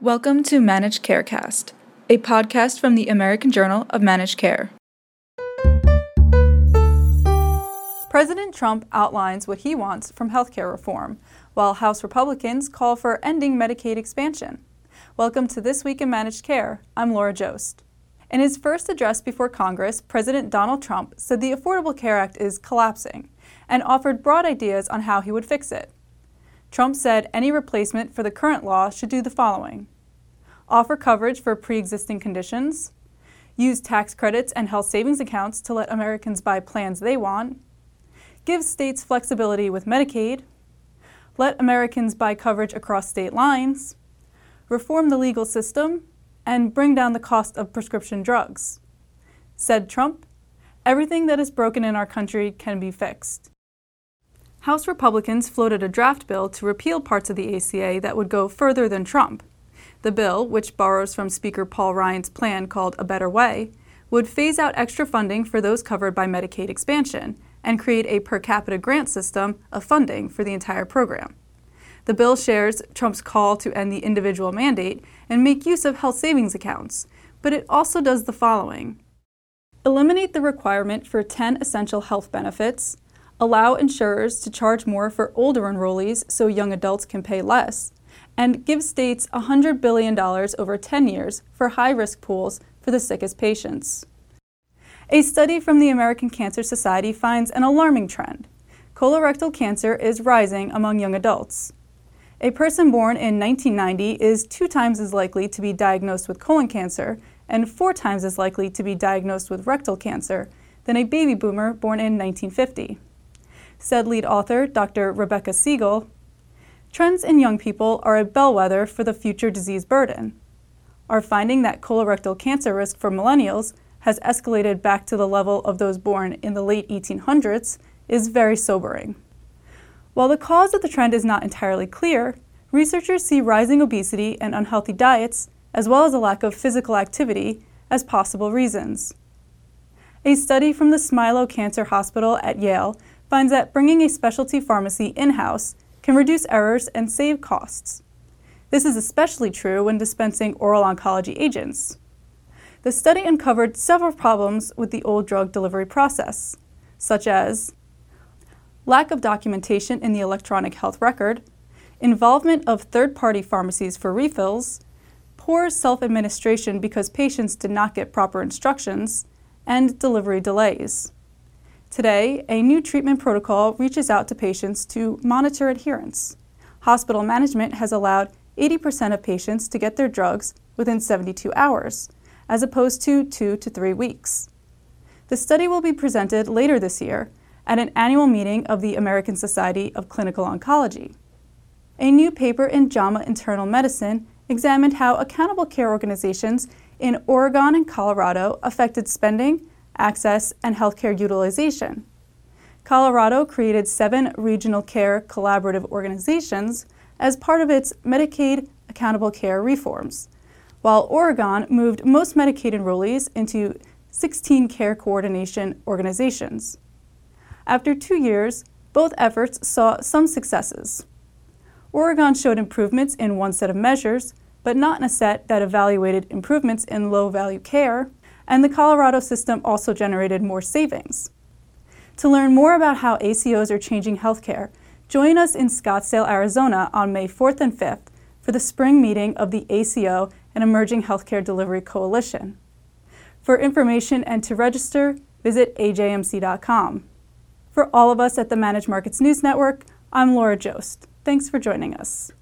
Welcome to Managed Carecast, a podcast from the American Journal of Managed Care. President Trump outlines what he wants from healthcare reform, while House Republicans call for ending Medicaid expansion. Welcome to This Week in Managed Care. I'm Laura Joszt. In his first address before Congress, President Donald Trump said the Affordable Care Act is collapsing and offered broad ideas on how he would fix it. Trump said any replacement for the current law should do the following. Offer coverage for pre existing conditions, use tax credits and health savings accounts to let Americans buy plans they want, give states flexibility with Medicaid, let Americans buy coverage across state lines, reform the legal system, and bring down the cost of prescription drugs. Said Trump, everything that is broken in our country can be fixed. House Republicans floated a draft bill to repeal parts of the ACA that would go further than Trump. The bill, which borrows from Speaker Paul Ryan's plan called A Better Way, would phase out extra funding for those covered by Medicaid expansion and create a per capita grant system of funding for the entire program. The bill shares Trump's call to end the individual mandate and make use of health savings accounts, but it also does the following eliminate the requirement for 10 essential health benefits, allow insurers to charge more for older enrollees so young adults can pay less, and give states $100 billion over 10 years for high risk pools for the sickest patients. A study from the American Cancer Society finds an alarming trend. Colorectal cancer is rising among young adults. A person born in 1990 is two times as likely to be diagnosed with colon cancer and four times as likely to be diagnosed with rectal cancer than a baby boomer born in 1950 said lead author Dr. Rebecca Siegel. Trends in young people are a bellwether for the future disease burden. Our finding that colorectal cancer risk for millennials has escalated back to the level of those born in the late 1800s is very sobering. While the cause of the trend is not entirely clear, researchers see rising obesity and unhealthy diets, as well as a lack of physical activity, as possible reasons. A study from the Smilow Cancer Hospital at Yale finds that bringing a specialty pharmacy in house can reduce errors and save costs. This is especially true when dispensing oral oncology agents. The study uncovered several problems with the old drug delivery process, such as lack of documentation in the electronic health record, involvement of third party pharmacies for refills, poor self administration because patients did not get proper instructions, and delivery delays. Today, a new treatment protocol reaches out to patients to monitor adherence. Hospital management has allowed 80% of patients to get their drugs within 72 hours, as opposed to two to three weeks. The study will be presented later this year at an annual meeting of the American Society of Clinical Oncology. A new paper in JAMA Internal Medicine examined how accountable care organizations in Oregon and Colorado affected spending access, and healthcare utilization. Colorado created seven regional care collaborative organizations as part of its Medicaid accountable care reforms, while Oregon moved most Medicaid enrollees into 16 care coordination organizations. After two years, both efforts saw some successes. Oregon showed improvements in one set of measures, but not in a set that evaluated improvements in low value care and the Colorado system also generated more savings. To learn more about how ACOs are changing healthcare, join us in Scottsdale, Arizona on May 4th and 5th for the spring meeting of the ACO and Emerging Healthcare Delivery Coalition. For information and to register, visit ajmc.com. For all of us at the Managed Markets News Network, I'm Laura Joszt. Thanks for joining us.